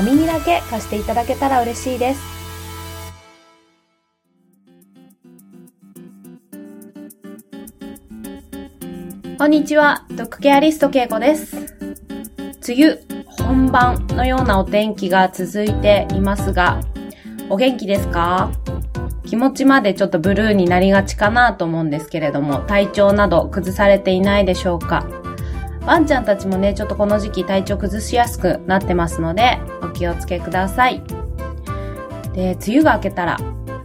お耳だけ貸していただけたら嬉しいです。こんにちは、ドッグケアリストけいこです。梅雨本番のようなお天気が続いていますが、お元気ですか？気持ちまでちょっとブルーになりがちかなと思うんですけれども、体調など崩されていないでしょうか？ワンちゃんたちもね、ちょっとこの時期体調崩しやすくなってますので、気をつけください。で、梅雨が明けたら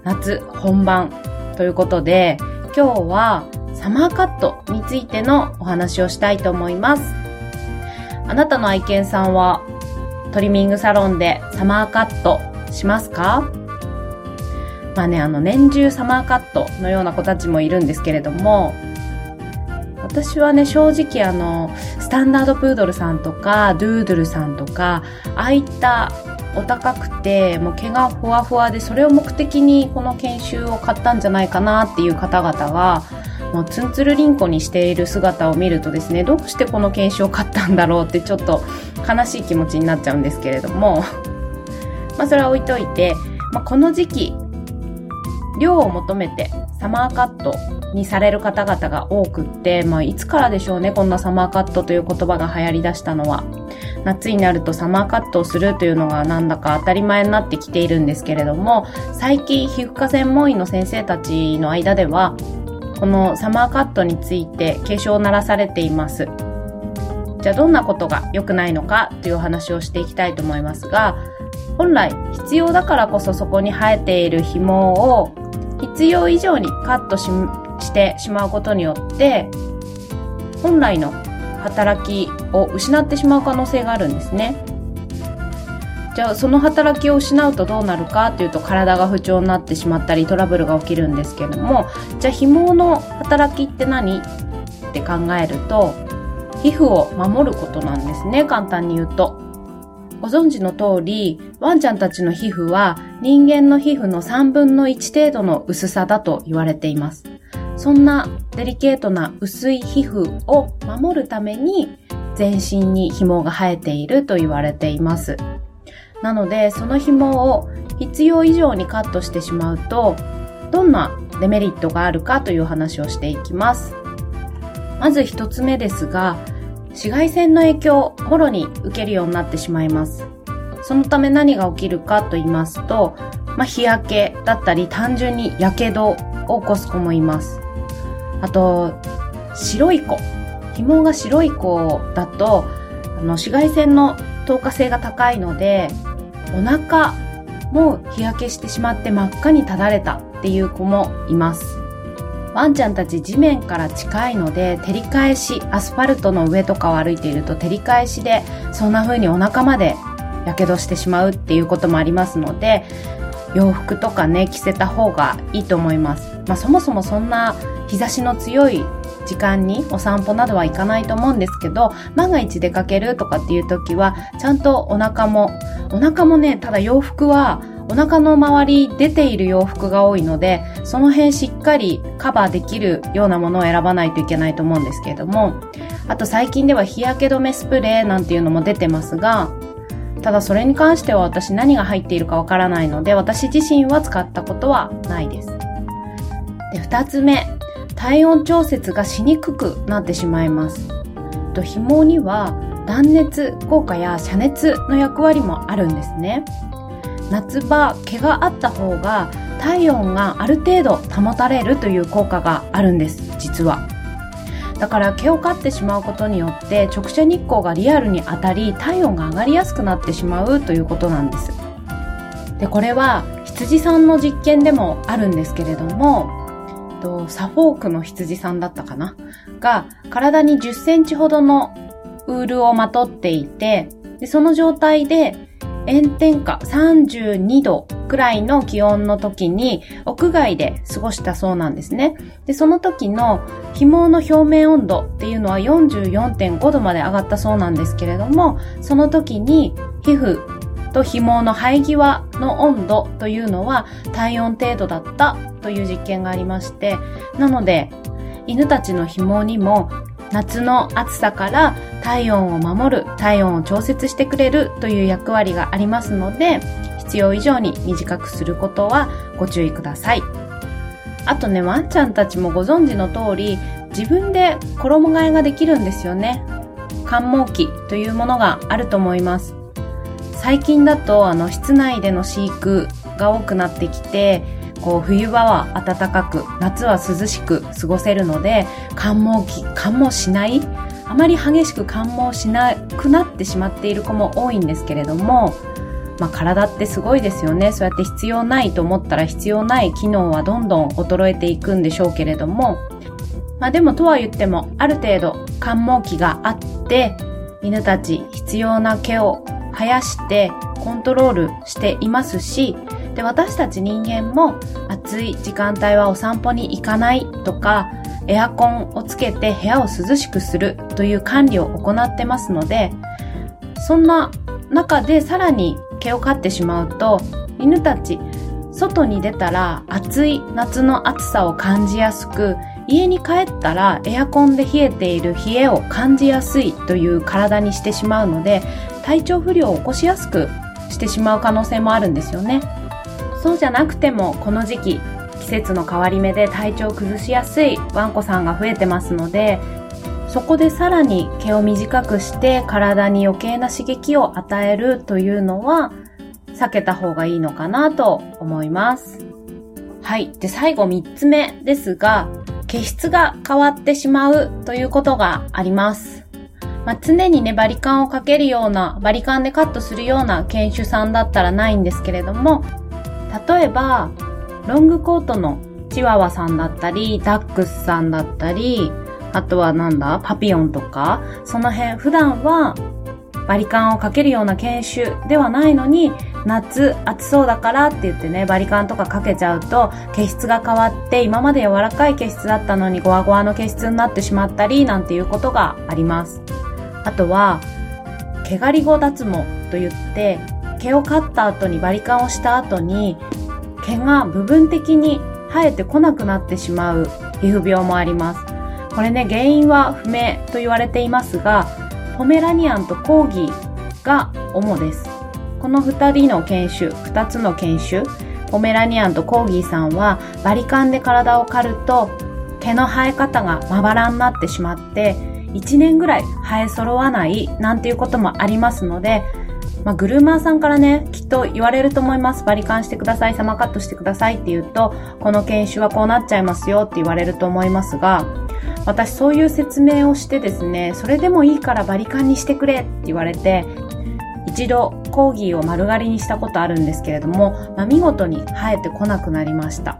夏本番ということで、今日はサマーカットについてのお話をしたいと思います。あなたの愛犬さんはトリミングサロンでサマーカットしますか？まあね、あの年中サマーカットのような子たちもいるんですけれども、私はね、正直あの、スタンダードプードルさんとか、ドゥードルさんとか、ああいったお高くて、もう毛がふわふわで、それを目的にこの研修を買ったんじゃないかなっていう方々が、もうツンツルリンコにしている姿を見るとですね、どうしてこの研修を買ったんだろうってちょっと悲しい気持ちになっちゃうんですけれども、まあそれは置いといて、まあこの時期、量を求めてサマーカットにされる方々が多くって、まあ、いつからでしょうね、こんなサマーカットという言葉が流行り出したのは。夏になるとサマーカットをするというのがなんだか当たり前になってきているんですけれども、最近皮膚科専門医の先生たちの間では、このサマーカットについて警鐘を鳴らされています。じゃあどんなことが良くないのかというお話をしていきたいと思いますが、本来必要だからこそそこに生えている紐を必要以上にカットししてしまうことによって本来の働きを失ってしまう可能性があるんですね。じゃあその働きを失うとどうなるかというと体が不調になってしまったりトラブルが起きるんですけどもじゃあ紐の働きって何って考えると皮膚を守ることなんですね簡単に言うと。ご存知の通り、ワンちゃんたちの皮膚は人間の皮膚の3分の1程度の薄さだと言われています。そんなデリケートな薄い皮膚を守るために全身に紐が生えていると言われています。なので、その紐を必要以上にカットしてしまうと、どんなデメリットがあるかという話をしていきます。まず一つ目ですが、紫外線の影響をもろに受けるようになってしまいます。そのため何が起きるかと言いますと、まあ、日焼けだったり単純に火傷を起こす子もいます。あと、白い子。紐が白い子だと、あの、紫外線の透過性が高いので、お腹も日焼けしてしまって真っ赤にただれたっていう子もいます。ワンちゃんたち地面から近いので、照り返し、アスファルトの上とかを歩いていると照り返しで、そんな風にお腹まで火傷してしまうっていうこともありますので、洋服とかね、着せた方がいいと思います。まあそもそもそんな日差しの強い時間にお散歩などは行かないと思うんですけど、万が一出かけるとかっていう時は、ちゃんとお腹も、お腹もね、ただ洋服はお腹の周り出ている洋服が多いので、その辺しっかりカバーできるようなものを選ばないといけないと思うんですけれども、あと最近では日焼け止めスプレーなんていうのも出てますが、ただそれに関しては私何が入っているかわからないので、私自身は使ったことはないです。で、二つ目、体温調節がしにくくなってしまいます。と紐には断熱効果や遮熱の役割もあるんですね。夏場毛があった方が体温がある程度保たれるという効果があるんです実はだから毛を刈ってしまうことによって直射日光がリアルに当たり体温が上がりやすくなってしまうということなんです。でこれは羊さんの実験でもあるんですけれどもサフォークの羊さんだったかな？が体に10センチほどのウールをまとっていてでその状態で炎天下32度くらいの気温の時に屋外で過ごしたそうなんですね。で、その時の紐の表面温度っていうのは44.5度まで上がったそうなんですけれども、その時に皮膚と紐の生え際の温度というのは体温程度だったという実験がありまして、なので犬たちの紐にも夏の暑さから体温を守る、体温を調節してくれるという役割がありますので、必要以上に短くすることはご注意ください。あとね、ワンちゃんたちもご存知の通り、自分で衣替えができるんですよね。寒毛期というものがあると思います。最近だと、あの、室内での飼育が多くなってきて、こう冬場は暖かく夏は涼しく過ごせるので寒毛期寒毛しないあまり激しく寒毛しなくなってしまっている子も多いんですけれども、まあ、体ってすごいですよね。そうやって必要ないと思ったら必要ない機能はどんどん衰えていくんでしょうけれども、まあ、でもとは言ってもある程度寒毛期があって犬たち必要な毛を生やしてコントロールしていますしで、私たち人間も暑い時間帯はお散歩に行かないとか、エアコンをつけて部屋を涼しくするという管理を行ってますので、そんな中でさらに毛を飼ってしまうと、犬たち、外に出たら暑い夏の暑さを感じやすく、家に帰ったらエアコンで冷えている冷えを感じやすいという体にしてしまうので、体調不良を起こしやすくしてしまう可能性もあるんですよね。そうじゃなくてもこの時期季節の変わり目で体調を崩しやすいワンコさんが増えてますのでそこでさらに毛を短くして体に余計な刺激を与えるというのは避けた方がいいのかなと思います。はい。で、最後3つ目ですが、毛質が変わってしまうということがあります。まあ、常にね、バリカンをかけるような、バリカンでカットするような犬種さんだったらないんですけれども、例えば、ロングコートのチワワさんだったり、ダックスさんだったり、あとはなんだ、パピヨンとか、その辺、普段はバリカンをかけるような犬種ではないのに、夏暑そうだからって言ってね、バリカンとかかけちゃうと、毛質が変わって、今まで柔らかい毛質だったのにゴワゴワの毛質になってしまったり、なんていうことがあります。あとは、毛刈り後脱毛と言って、毛を刈った後にバリカンをした後に毛が部分的に生えてこなくなってしまう皮膚病もあります。これね、原因は不明と言われていますが、ポメラニアンとコーギーが主です。この2人の犬種、2つの犬種、ポメラニアンとコーギーさんはバリカンで体を刈ると毛の生え方がまばらになってしまって1年ぐらい生え揃わないなんていうこともありますのでまあ、グルーマーさんからね、きっと言われると思います。バリカンしてください、サマーカットしてくださいって言うと、この犬種はこうなっちゃいますよって言われると思いますが、私そういう説明をしてですね、それでもいいからバリカンにしてくれって言われて、一度コーギーを丸刈りにしたことあるんですけれども、まあ、見事に生えてこなくなりました。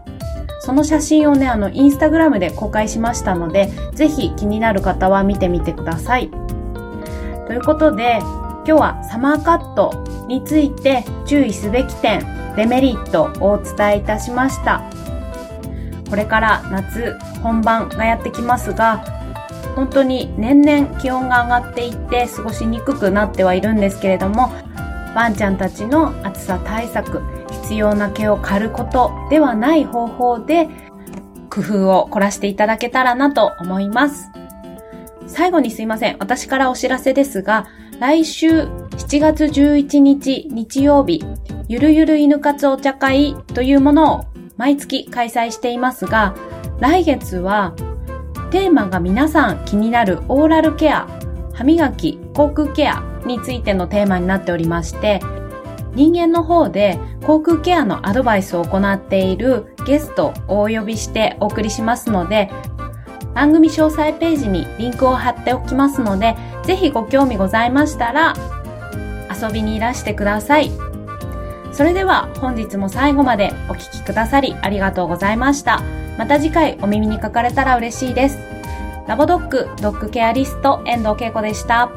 その写真をね、あの、インスタグラムで公開しましたので、ぜひ気になる方は見てみてください。ということで、今日はサマーカットについて注意すべき点、デメリットをお伝えいたしました。これから夏本番がやってきますが、本当に年々気温が上がっていって過ごしにくくなってはいるんですけれども、ワンちゃんたちの暑さ対策、必要な毛を刈ることではない方法で工夫を凝らしていただけたらなと思います。最後にすいません。私からお知らせですが、来週7月11日日曜日、ゆるゆる犬活お茶会というものを毎月開催していますが、来月はテーマが皆さん気になるオーラルケア、歯磨き、口腔ケアについてのテーマになっておりまして、人間の方で口腔ケアのアドバイスを行っているゲストをお呼びしてお送りしますので、番組詳細ページにリンクを貼っておきますので、ぜひご興味ございましたら、遊びにいらしてください。それでは本日も最後までお聴きくださりありがとうございました。また次回お耳にかかれたら嬉しいです。ラボドッグドッグケアリスト遠藤恵子でした。